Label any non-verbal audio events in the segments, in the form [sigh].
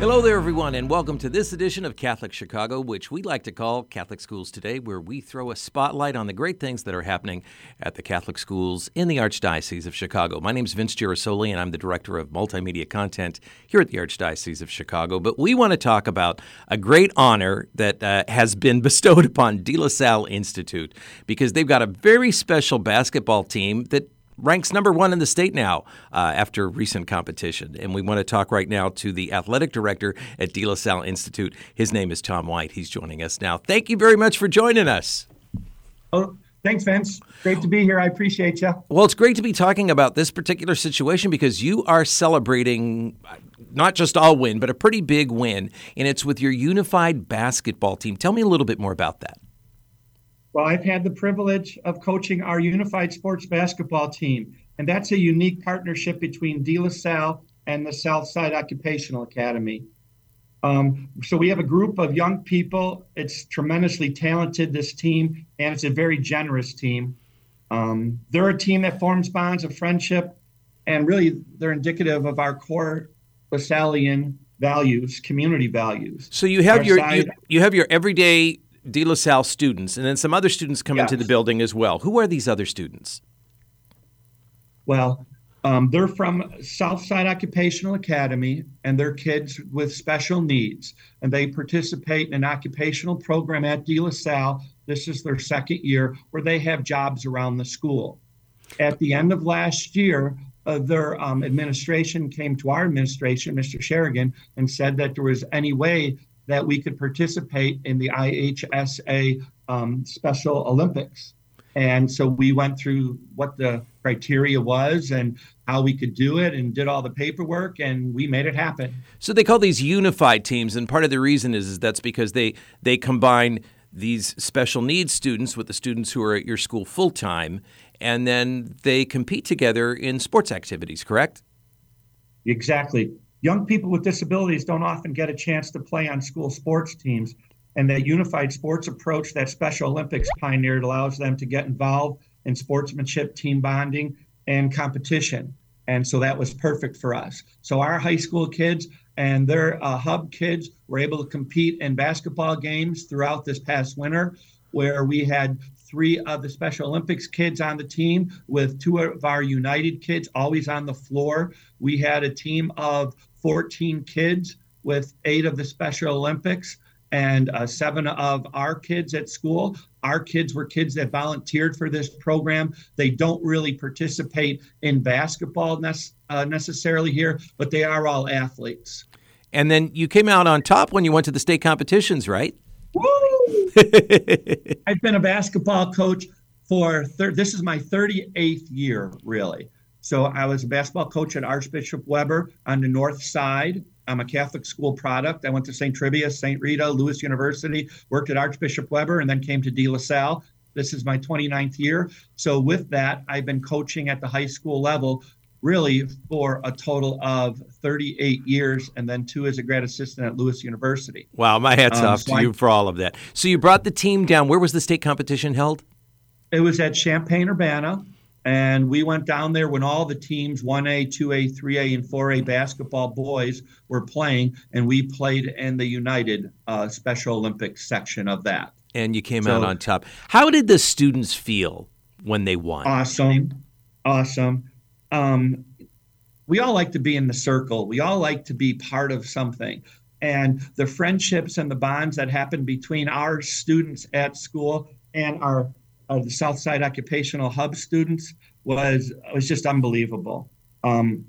Hello there, everyone, and welcome to this edition of Catholic Chicago, which we like to call Catholic Schools Today, where we throw a spotlight on the great things that are happening at the Catholic schools in the Archdiocese of Chicago. My name is Vince Girasoli, and I'm the Director of Multimedia Content here at the Archdiocese of Chicago. But we want to talk about a great honor that uh, has been [laughs] bestowed upon De La Salle Institute because they've got a very special basketball team that ranks number one in the state now uh, after recent competition. And we want to talk right now to the athletic director at De La Salle Institute. His name is Tom White. He's joining us now. Thank you very much for joining us. Oh, thanks, Vince. Great to be here. I appreciate you. Well, it's great to be talking about this particular situation because you are celebrating not just a win, but a pretty big win, and it's with your unified basketball team. Tell me a little bit more about that. Well, I've had the privilege of coaching our unified sports basketball team, and that's a unique partnership between De La Salle and the Southside Occupational Academy. Um, so we have a group of young people. It's tremendously talented, this team, and it's a very generous team. Um, they're a team that forms bonds of friendship, and really they're indicative of our core Lasallian values, community values. So you have our your you, you have your everyday De La Salle students, and then some other students come yes. into the building as well. Who are these other students? Well, um, they're from Southside Occupational Academy, and they're kids with special needs, and they participate in an occupational program at De La Salle. This is their second year, where they have jobs around the school. At the end of last year, uh, their um, administration came to our administration, Mr. Sherrigan, and said that there was any way that we could participate in the IHSA um, Special Olympics. And so we went through what the criteria was and how we could do it and did all the paperwork and we made it happen. So they call these unified teams and part of the reason is, is that's because they they combine these special needs students with the students who are at your school full time and then they compete together in sports activities, correct? Exactly young people with disabilities don't often get a chance to play on school sports teams. And that unified sports approach that Special Olympics pioneered allows them to get involved in sportsmanship, team bonding, and competition. And so that was perfect for us. So our high school kids and their uh, hub kids were able to compete in basketball games throughout this past winter, where we had three of the Special Olympics kids on the team with two of our Unified kids always on the floor. We had a team of 14 kids with eight of the Special Olympics and uh, seven of our kids at school. Our kids were kids that volunteered for this program. They don't really participate in basketball ne- uh, necessarily here, but they are all athletes. And then you came out on top when you went to the state competitions, right? Woo! [laughs] I've been a basketball coach for thir- this is my 38th year, really. So I was a basketball coach at Archbishop Weber on the north side. I'm a Catholic school product. I went to St. Turibius, St. Rita, Lewis University, worked at Archbishop Weber, and then came to De La Salle. This is my 29th year. So with that, I've been coaching at the high school level really for a total of 38 years and then two as a grad assistant at Lewis University. Wow, my hat's um, off so to I, you for all of that. So you brought the team down. Where was the state competition held? It was at Champaign Urbana. And we went down there when all the teams 1A, 2A, 3A, and 4A basketball boys were playing, and we played in the Unified uh, Special Olympics section of that. And you came so, out on top. How did the students feel when they won? Awesome. Awesome. Um, we all like to be in the circle, we all like to be part of something. And the friendships and the bonds that happen between our students at school and our uh, the Southside Occupational Hub students was was just unbelievable. Um,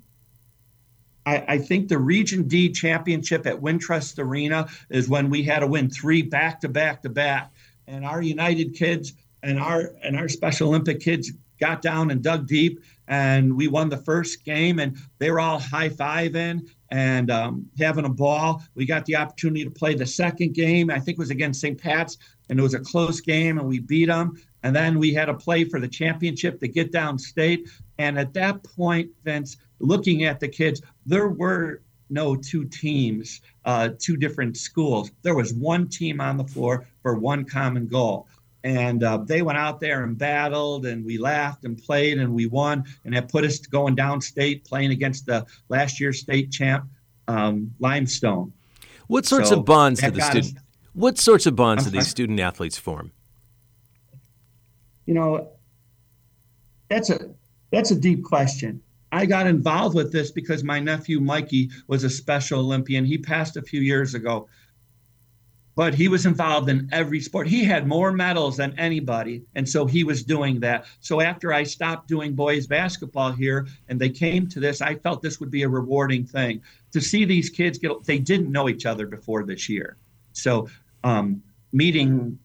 I, I, think the Region D championship at Wintrust Arena is when we had to win three back to back to back, and our Unified kids and our and our Special Olympic kids got down and dug deep, and we won the first game, and they were all high fiving and um, having a ball. We got the opportunity to play the second game. I think it was against St. Pat's, and it was a close game, and we beat them. And then we had a play for the championship to get downstate. And at that point, Vince, looking at the kids, there were no two teams, uh, two different schools. There was one team on the floor for one common goal. And uh, they went out there and battled, and we laughed and played, and we won. And that put us going downstate, playing against the last year's state champ, um, Limestone. What sorts so of bonds do the student? What sorts of bonds do these student athletes form? You know, that's a that's a deep question. I got involved with this because my nephew Mikey was a Special Olympian. He passed a few years ago, but he was involved in every sport. He had more medals than anybody, and so he was doing that. So after I stopped doing boys basketball here, and they came to this, I felt this would be a rewarding thing to see these kids get. They didn't know each other before this year, so um, meeting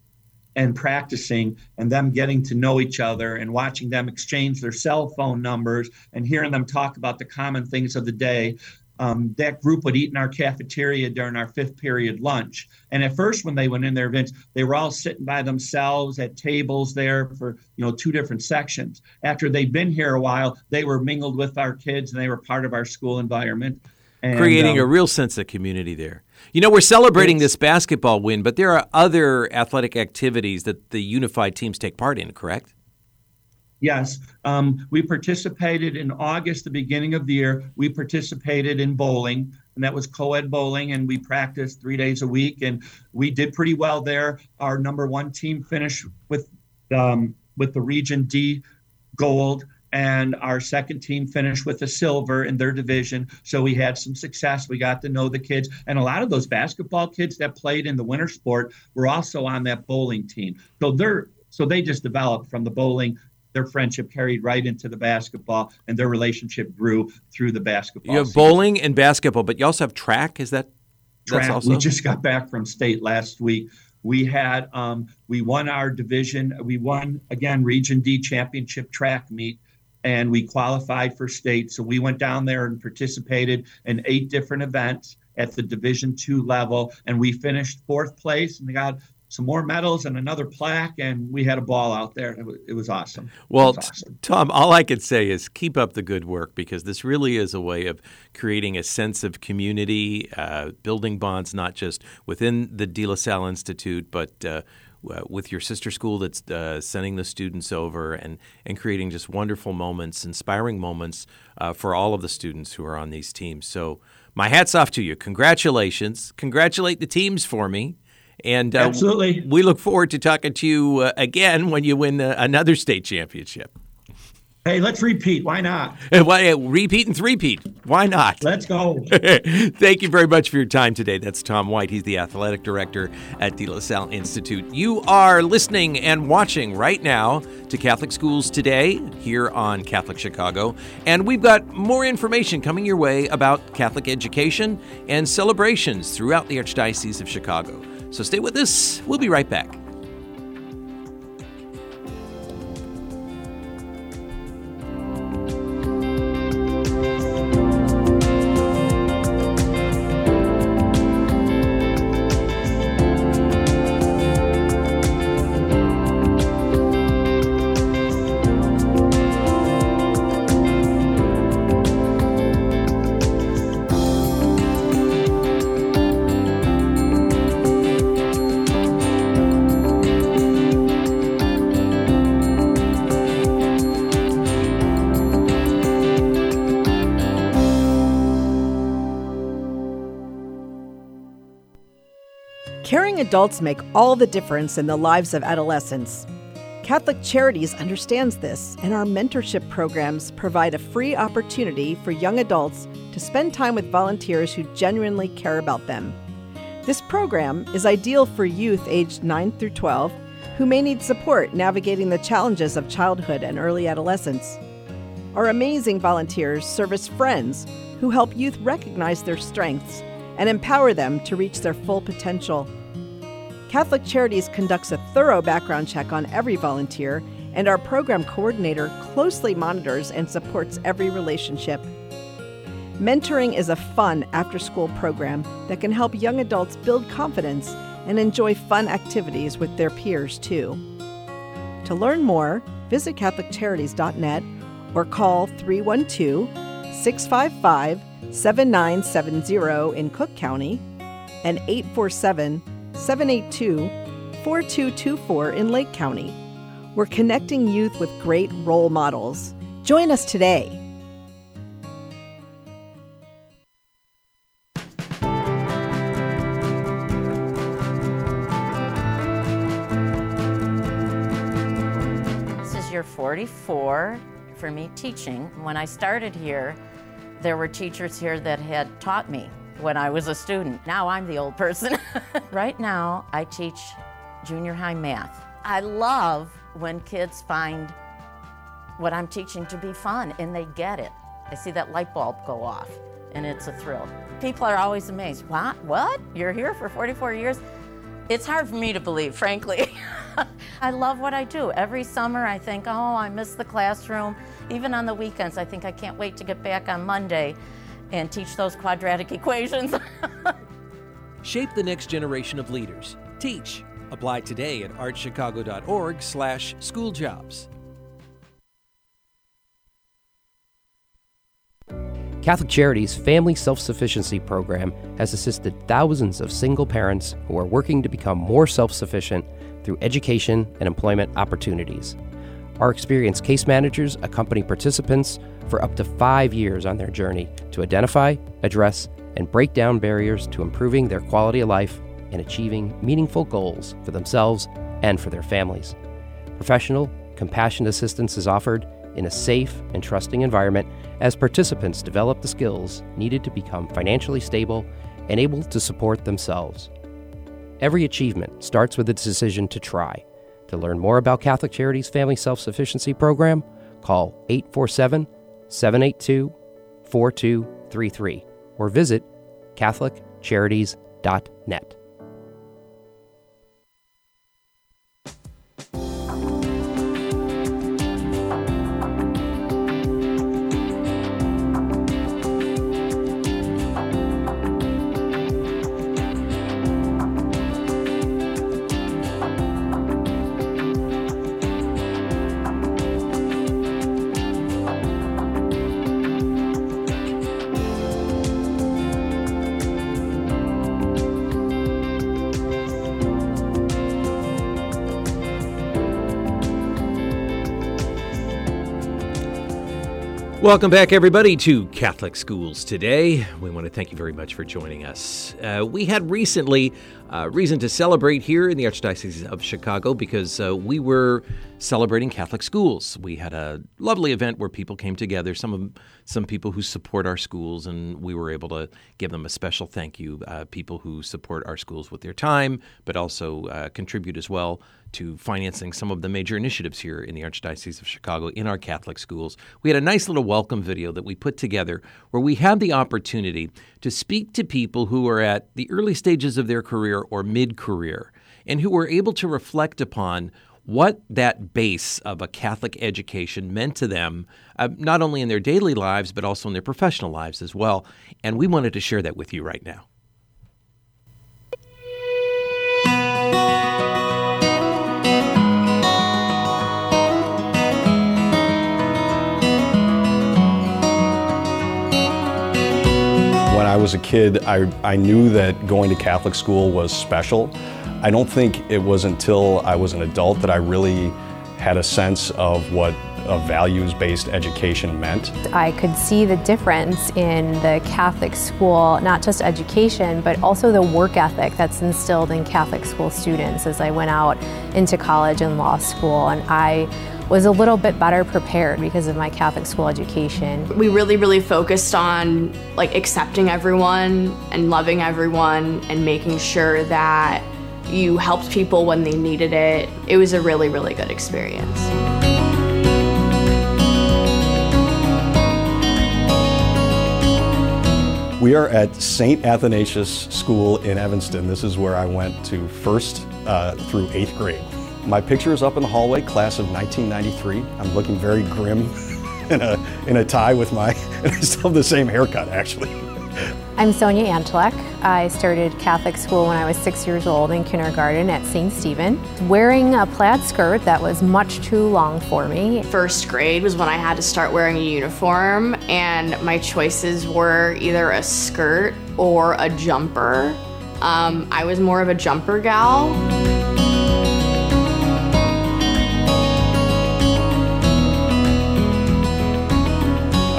and practicing and them getting to know each other and watching them exchange their cell phone numbers and hearing them talk about the common things of the day. Um, that group would eat in our cafeteria during our fifth period lunch. And at first, when they went in their events, they were all sitting by themselves at tables there for you know two different sections. After they'd been here a while, they were mingled with our kids and they were part of our school environment. And, creating um, a real sense of community there. You know, we're celebrating this basketball win, but there are other athletic activities that the unified teams take part in, correct? Yes. Um, we participated in August, the beginning of the year. We participated in bowling, and that was co ed bowling, and we practiced three days a week, and we did pretty well there. Our number one team finished with, um, with the Region D gold and our second team finished with a silver in their division. So we had some success. We got to know the kids, and a lot of those basketball kids that played in the winter sport were also on that bowling team. So they're so they just developed from the bowling. Their friendship carried right into the basketball, and their relationship grew through the basketball. You have season. bowling and basketball, but you also have track. Is that track? Also... We just got back from state last week we had um, we won our division we won again region d championship track meet and we qualified for state. So we went down there and participated in eight different events at the Division two level, and we finished fourth place and we got some more medals and another plaque, and we had a ball out there. It was, it was awesome. Well, was awesome. Tom, all I could say is keep up the good work because this really is a way of creating a sense of community, uh, building bonds not just within the De La Salle Institute, but uh, uh, with your sister school that's uh, sending the students over and, and creating just wonderful moments, inspiring moments uh, for all of the students who are on these teams. So, my hat's off to you. Congratulations. Congratulate the teams for me. And uh, absolutely, we look forward to talking to you uh, again when you win uh, another state championship. Hey, let's repeat. Why not? [laughs] Why, repeat and three-peat. Why not? Let's go. [laughs] Thank you very much for your time today. That's Tom White. He's the athletic director at De La Salle Institute. You are listening and watching right now to Catholic Schools Today here on Catholic Chicago. And we've got more information coming your way about Catholic education and celebrations throughout the Archdiocese of Chicago. So stay with us. We'll be right back. Adults make all the difference in the lives of adolescents. Catholic Charities understands this, and our mentorship programs provide a free opportunity for young adults to spend time with volunteers who genuinely care about them. This program is ideal for youth aged 9 through 12 who may need support navigating the challenges of childhood and early adolescence. Our amazing volunteers serve as friends who help youth recognize their strengths and empower them to reach their full potential. Catholic Charities conducts a thorough background check on every volunteer, and our program coordinator closely monitors and supports every relationship. Mentoring is a fun after school program that can help young adults build confidence and enjoy fun activities with their peers, too. To learn more, visit CatholicCharities.net or call 312 655 7970 in Cook County and 847 782 4224 in Lake County. We're connecting youth with great role models. Join us today. This is year 44 for me teaching. When I started here, there were teachers here that had taught me when I was a student. Now I'm the old person. [laughs] right now, I teach junior high math. I love when kids find what I'm teaching to be fun and they get it. I see that light bulb go off and it's a thrill. People are always amazed. What? What? You're here for 44 years? It's hard for me to believe, frankly. [laughs] I love what I do. Every summer I think, oh, I miss the classroom. Even on the weekends, I think I can't wait to get back on Monday and teach those quadratic equations. [laughs] Shape the next generation of leaders. Teach. Apply today at archchicago.org slash schooljobs. Catholic Charities Family Self Sufficiency Program has assisted thousands of single parents who are working to become more self sufficient through education and employment opportunities. Our experienced case managers accompany participants for up to five years on their journey to identify, address, and break down barriers to improving their quality of life and achieving meaningful goals for themselves and for their families. Professional, compassionate assistance is offered in a safe and trusting environment as participants develop the skills needed to become financially stable and able to support themselves. Every achievement starts with a decision to try. To learn more about Catholic Charities Family Self Sufficiency Program, call 847 782 4233 or visit CatholicCharities.net. Welcome back, everybody, to Catholic Schools Today. We want to thank you very much for joining us. Uh, we had recently uh, reason to celebrate here in the Archdiocese of Chicago because uh, we were celebrating Catholic schools. We had a lovely event where people came together, some of some people who support our schools, and we were able to give them a special thank you. Uh, people who support our schools with their time, but also uh, contribute as well to financing some of the major initiatives here in the Archdiocese of Chicago in our Catholic schools. We had a nice little welcome video that we put together where we had the opportunity to speak to people who are at the early stages of their career or mid career and who were able to reflect upon what that base of a Catholic education meant to them, uh, not only in their daily lives, but also in their professional lives as well. And we wanted to share that with you right now. When I was a kid, I, I knew that going to Catholic school was special. I don't think it was until I was an adult that I really had a sense of what a values-based education meant. I could see the difference in the Catholic school, not just education, but also the work ethic that's instilled in Catholic school students as I went out into college and law school. And I was a little bit better prepared because of my Catholic school education. We really, really focused on like accepting everyone and loving everyone and making sure that you helped people when they needed it. It was a really, really good experience. We are at St. Athanasius School in Evanston. This is where I went to first uh, through eighth grade. My picture is up in the hallway, class of 1993. I'm looking very grim [laughs] in a, in a tie with my, [laughs] and I still have the same haircut actually. I'm Sonia Antelek. I started Catholic school when I was six years old in kindergarten at St. Stephen, wearing a plaid skirt that was much too long for me. First grade was when I had to start wearing a uniform, and my choices were either a skirt or a jumper. Um, I was more of a jumper gal.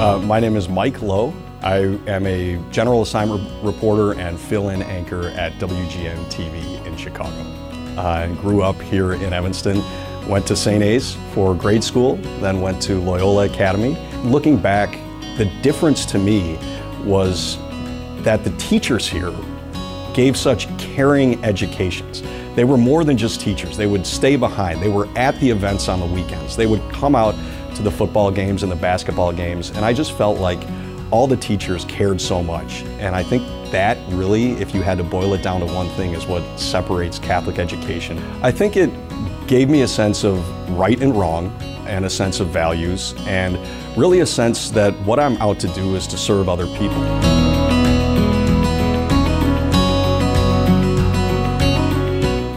Uh, my name is Mike Lowe. I am a general assignment reporter and fill-in anchor at WGN TV in Chicago. I grew up here in Evanston, went to St. A's for grade school, then went to Loyola Academy. Looking back, the difference to me was that the teachers here gave such caring educations. They were more than just teachers. They would stay behind. They were at the events on the weekends. They would come out to the football games and the basketball games, and I just felt like all the teachers cared so much. And I think that really, if you had to boil it down to one thing, is what separates Catholic education. I think it gave me a sense of right and wrong and a sense of values and really a sense that what I'm out to do is to serve other people.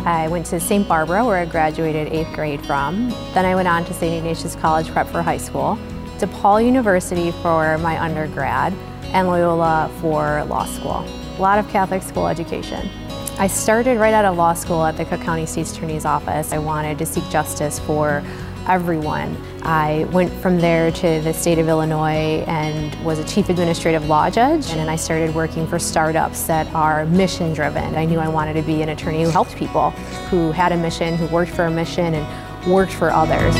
I went to St. Barbara where I graduated eighth grade from. Then I went on to St. Ignatius College Prep for high school. DePaul University for my undergrad, and Loyola for law school. A lot of Catholic school education. I started right out of law school at the Cook County State's Attorney's Office. I wanted to seek justice for everyone. I went from there to the state of Illinois and was a chief administrative law judge. And then I started working for startups that are mission driven. I knew I wanted to be an attorney who helped people, who had a mission, who worked for a mission and worked for others.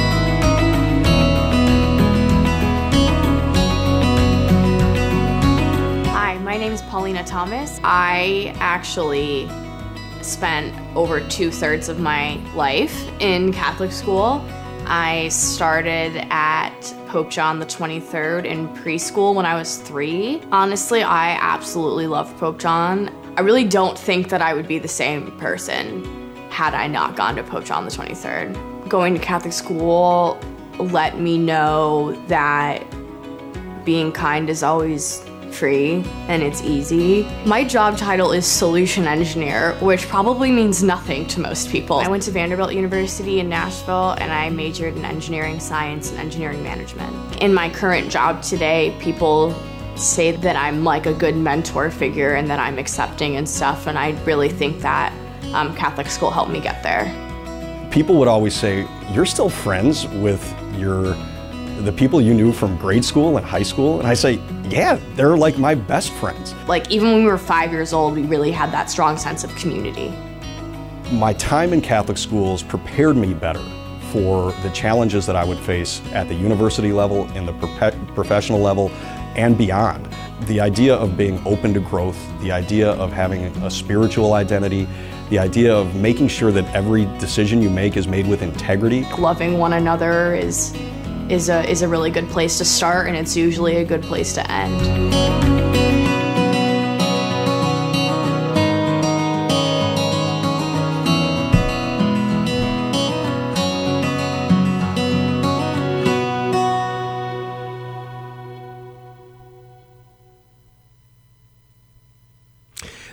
Paulina Thomas. I actually spent over two thirds of my life in Catholic school. I started at Pope John the 23rd in preschool when I was three. Honestly, I absolutely love Pope John. I really don't think that I would be the same person had I not gone to Pope John the 23rd. Going to Catholic school let me know that being kind is always free and it's easy. My job title is solution engineer, which probably means nothing to most people. I went to Vanderbilt University in Nashville and I majored in engineering science and engineering management. In my current job today, people say that I'm like a good mentor figure and that I'm accepting and stuff, and I really think that um, Catholic school helped me get there. People would always say, You're still friends with your the people you knew from grade school and high school? And I say, yeah, they're like my best friends. Like, even when we were five years old, we really had that strong sense of community. My time in Catholic schools prepared me better for the challenges that I would face at the university level, in the professional level, and beyond. The idea of being open to growth, the idea of having a spiritual identity, the idea of making sure that every decision you make is made with integrity. Loving one another is is a, is a really good place to start, and it's usually a good place to end.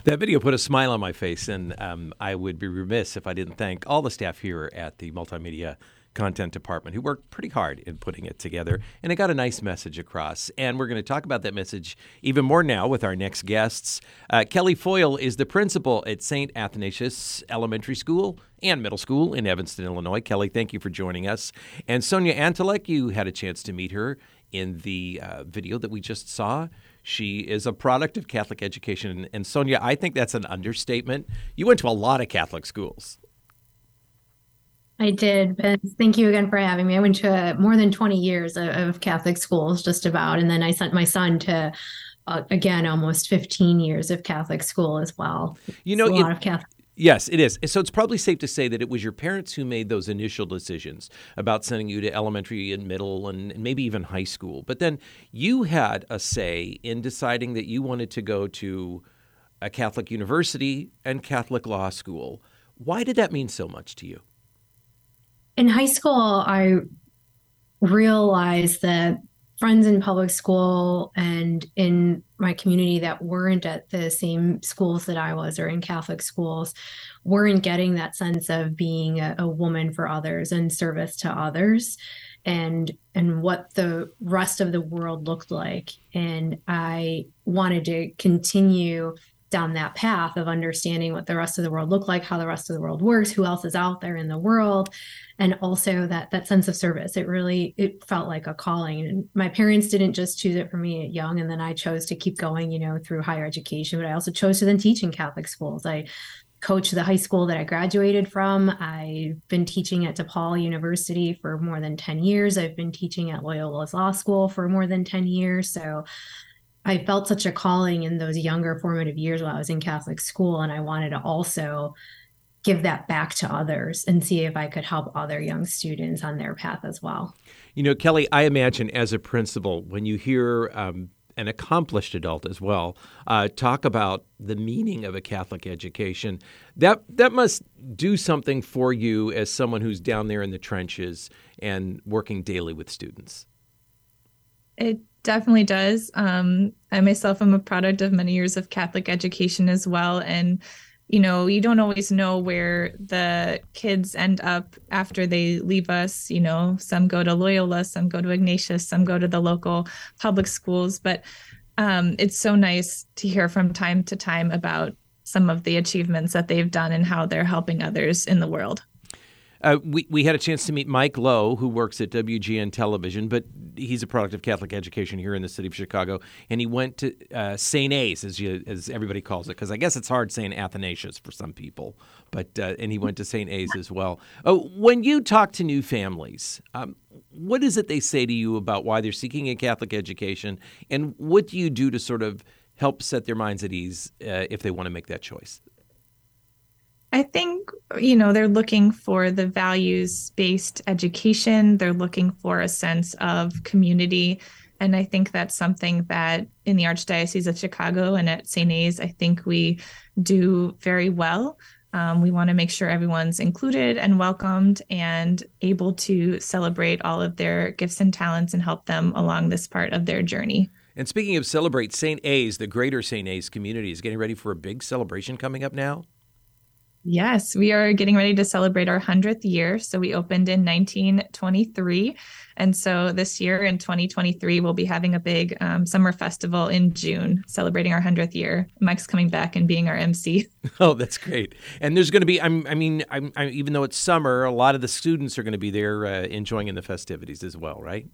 That video put a smile on my face, and um, I would be remiss if I didn't thank all the staff here at the Multimedia content department who worked pretty hard in putting it together and it got a nice message across. And we're going to talk about that message even more now with our next guests. Uh, Kelly Foyle is the principal at St. Athanasius Elementary School and Middle School in Evanston, Illinois. Kelly, thank you for joining us. And Sonia Antelek, you had a chance to meet her in the uh, video that we just saw. She is a product of Catholic education. And Sonia, I think that's an understatement. You went to a lot of Catholic schools. I did. Ben, thank you again for having me. I went to more than 20 years of, of Catholic schools, just about. And then I sent my son to, uh, again, almost 15 years of Catholic school as well. You know, a lot of Catholic. Yes, it is. So it's probably safe to say that it was your parents who made those initial decisions about sending you to elementary and middle and, and maybe even high school. But then you had a say in deciding that you wanted to go to a Catholic university and Catholic law school. Why did that mean so much to you? In high school, I realized that friends in public school and in my community that weren't at the same schools that I was or in Catholic schools weren't getting that sense of being a, a, woman for others and service to others and and what the rest of the world looked like. And I wanted to continue down that path of understanding what the rest of the world looked like, how the rest of the world works, who else is out there in the world, and also that that sense of service. It really it felt like a calling. And my parents didn't just choose it for me at young, and then I chose to keep going, you know, through higher education. But I also chose to then teach in Catholic schools. I coached the high school that I graduated from. I've been teaching at DePaul University for more than 10 years. I've been teaching at Loyola's Law School for more than 10 years. So I felt such a calling in those younger formative years while I was in Catholic school. And I wanted to also give that back to others and see if I could help other young students on their path as well. You know, Kelly, I imagine as a principal, when you hear um, an accomplished adult as well uh, talk about the meaning of a Catholic education, that that must do something for you as someone who's down there in the trenches and working daily with students. It definitely does. Um, I myself am a product of many years of Catholic education as well. And, you know, you don't always know where the kids end up after they leave us. You know, some go to Loyola, some go to Ignatius, some go to the local public schools. But um, it's so nice to hear from time to time about some of the achievements that they've done and how they're helping others in the world. Uh, we, we had a chance to meet Mike Lowe, who works at WGN Television, but he's a product of Catholic education here in the city of Chicago. And he went to uh, St. A's, as, you, as everybody calls it, because I guess it's hard saying Athanasius for some people. But uh, And he went to St. A's as well. Oh, when you talk to new families, um, what is it they say to you about why they're seeking a Catholic education? And what do you do to sort of help set their minds at ease uh, if they want to make that choice? I think, you know, they're looking for the values based education, they're looking for a sense of community. And I think that's something that in the Archdiocese of Chicago and at St. A's, I think we do very well. Um, we want to make sure everyone's included and welcomed and able to celebrate all of their gifts and talents and help them along this part of their journey. And speaking of celebrate, St. A's, the greater St. A's community is getting ready for a big celebration coming up now. Yes, we are getting ready to celebrate our 100th year. So we opened in 1923. And so this year in 2023, we'll be having a big um, summer festival in June, celebrating our 100th year. Mike's coming back and being our MC. [laughs] Oh, that's great. And there's going to be, I'm, i mean, I'm, I, even though it's summer, a lot of the students are going to be there uh, enjoying in the festivities as well, right?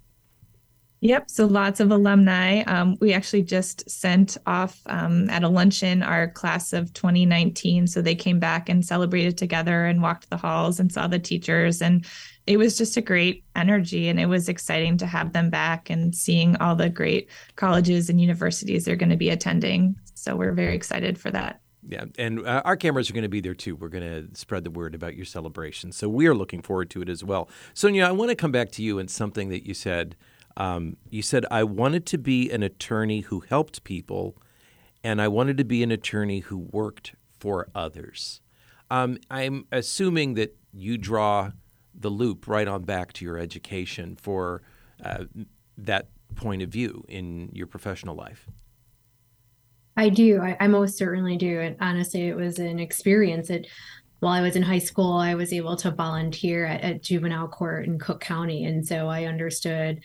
Yep. So lots of alumni. Um, we actually just sent off um, at a luncheon our class of 2019. So they came back and celebrated together and walked the halls and saw the teachers. And it was just a great energy. And it was exciting to have them back and seeing all the great colleges and universities they're going to be attending. So we're very excited for that. Yeah, and uh, our cameras are going to be there too. We're going to spread the word about your celebration. So we are looking forward to it as well. Sonia, I want to come back to you and something that you said um, you said, I wanted to be an attorney who helped people, and I wanted to be an attorney who worked for others. Um, I'm assuming that you draw the loop right on back to your education for uh, that point of view in your professional life. I do. I, I, most certainly do. And honestly, it was an experience. It, while I was in high school, I was able to volunteer at, at juvenile court in Cook County. And so I understood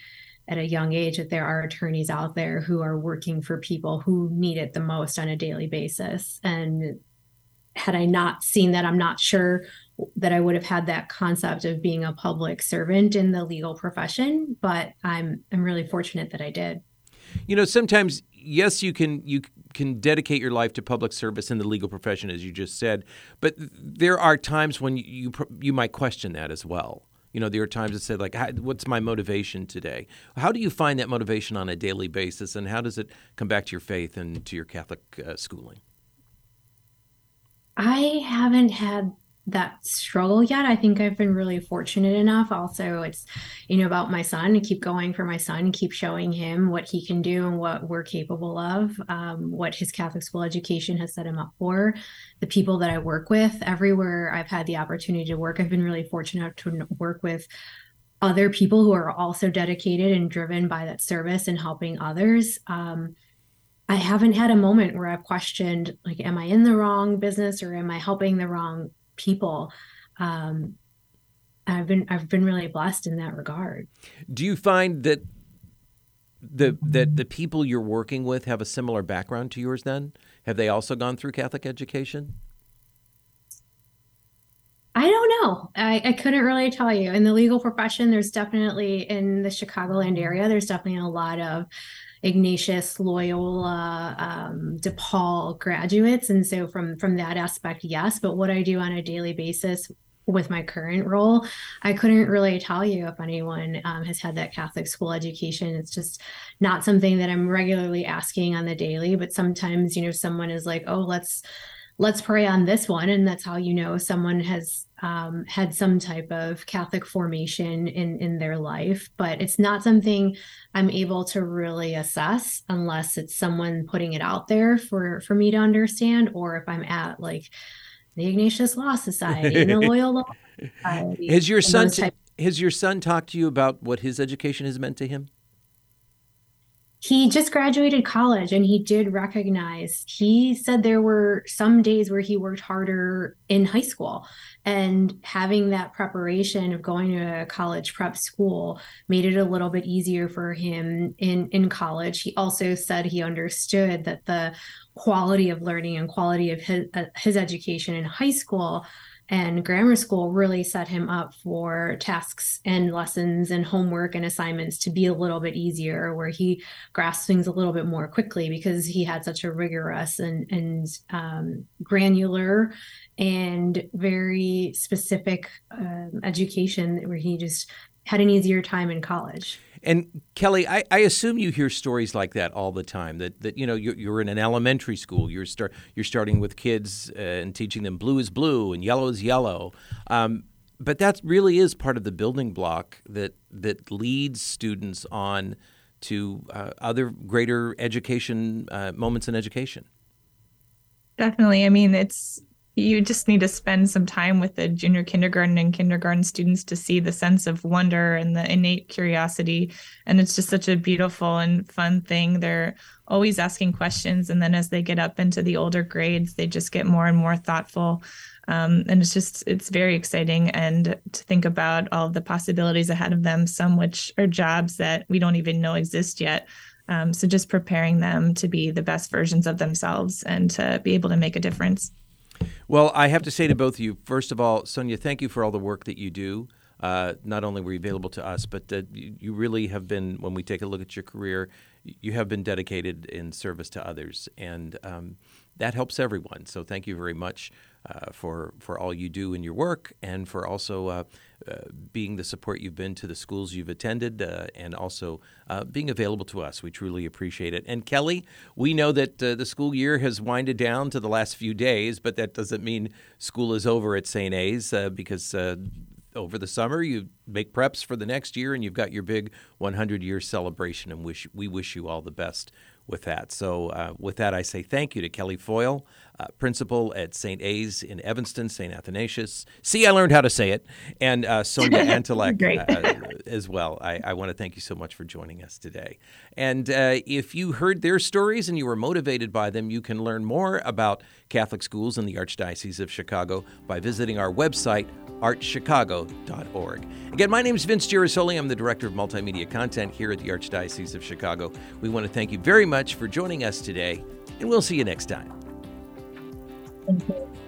at a young age that there are attorneys out there who are working for people who need it the most on a daily basis. And had I not seen that, I'm not sure that I would have had that concept of being a public servant in the legal profession, but I'm I'm really fortunate that I did. You know, sometimes yes, you can you can dedicate your life to public service in the legal profession, as you just said, but there are times when you you, you might question that as well. You know, there are times that say, like, what's my motivation today? How do you find that motivation on a daily basis, and how does it come back to your faith and to your Catholic uh, schooling? I haven't had that struggle yet. I think I've been really fortunate enough. Also, it's, you know, about my son to keep going for my son keep showing him what he can do and what we're capable of, um, what his Catholic school education has set him up for. The people that I work with, everywhere I've had the opportunity to work, I've been really fortunate to work with other people who are also dedicated and driven by that service and helping others. Um, I haven't had a moment where I've questioned, like, am I in the wrong business or am I helping the wrong people. Um, I've been I've been really blessed in that regard. Do you find that the that the people you're working with have a similar background to yours? Then have they also gone through Catholic education? I don't know. I, I couldn't really tell you. In the legal profession, there's definitely in the Chicagoland area, there's definitely a lot of Ignatius, Loyola, um, DePaul graduates, and so from from that aspect, yes. But what I do on a daily basis with my current role, I couldn't really tell you if anyone um, has had that Catholic school education. It's just not something that I'm regularly asking on the daily. But sometimes, you know, someone is like, "Oh, let's." Let's pray on this one. And that's how you know someone has um, had some type of catholic formation in in their life. But it's not something i'm able to really assess unless it's someone putting it out there for for me to understand or if i'm at like the ignatius law society and the [laughs] Loyola law society has your son t- has your son talked to you about what his education has meant to him he just graduated college and he did recognize he said there were some days where he worked harder in high school and having that preparation of going to a college prep school made it a little bit easier for him in in college. He also said he understood that the quality of learning and quality of his, uh, his education in high school and grammar school really set him up for tasks and lessons and homework and assignments to be a little bit easier where he grasped things a little bit more quickly because he had such a rigorous and and um, granular and very specific um, education where he just had an easier time in college and Kelly, I, I, assume you hear stories like that all the time. That that you know you're, you're in an elementary school. You're start you're starting with kids uh, and teaching them blue is blue and yellow is yellow. Um, but that really is part of the building block that that leads students on to uh, other greater education uh, moments in education. Definitely. I mean, it's you just need to spend some time with the junior kindergarten and kindergarten students to see the sense of wonder and the innate curiosity. And it's just such a beautiful and fun thing. They're always asking questions and then as they get up into the older grades they just get more and more thoughtful. Um, and it's just it's very exciting. And to think about all the possibilities ahead of them some which are jobs that we don't even know exist yet. Um, so just preparing them to be the best versions of themselves and to be able to make a difference well, I have to say to both of you, first of all, Sonia, thank you for all the work that you do. Uh, not only were you available to us, but uh, you really have been, when we take a look at your career, you have been dedicated in service to others. And um, that helps everyone. So thank you very much uh, for, for all you do in your work and for also uh, uh, being the support you've been to the schools you've attended uh, and also uh, being available to us. We truly appreciate it. And Kelly, we know that uh, the school year has winded down to the last few days, but that doesn't mean school is over at St. A's because over the summer you make preps for the next year and you've got your big 100 year celebration and wish we wish you all the best with that. So, uh, with that, I say thank you to Kelly Foyle, uh, principal at St. A's in Evanston, St. Athanasius. See, I learned how to say it. And uh, Sonia [laughs] Antelek uh, as well. I, I want to thank you so much for joining us today. And uh, if you heard their stories and you were motivated by them, you can learn more about Catholic schools in the Archdiocese of Chicago by visiting our website, archchicago.org. Again, my name is Vince Girasoli. I'm the Director of Multimedia Content here at the Archdiocese of Chicago. We want to thank you very much for joining us today, and we'll see you next time. Thank you.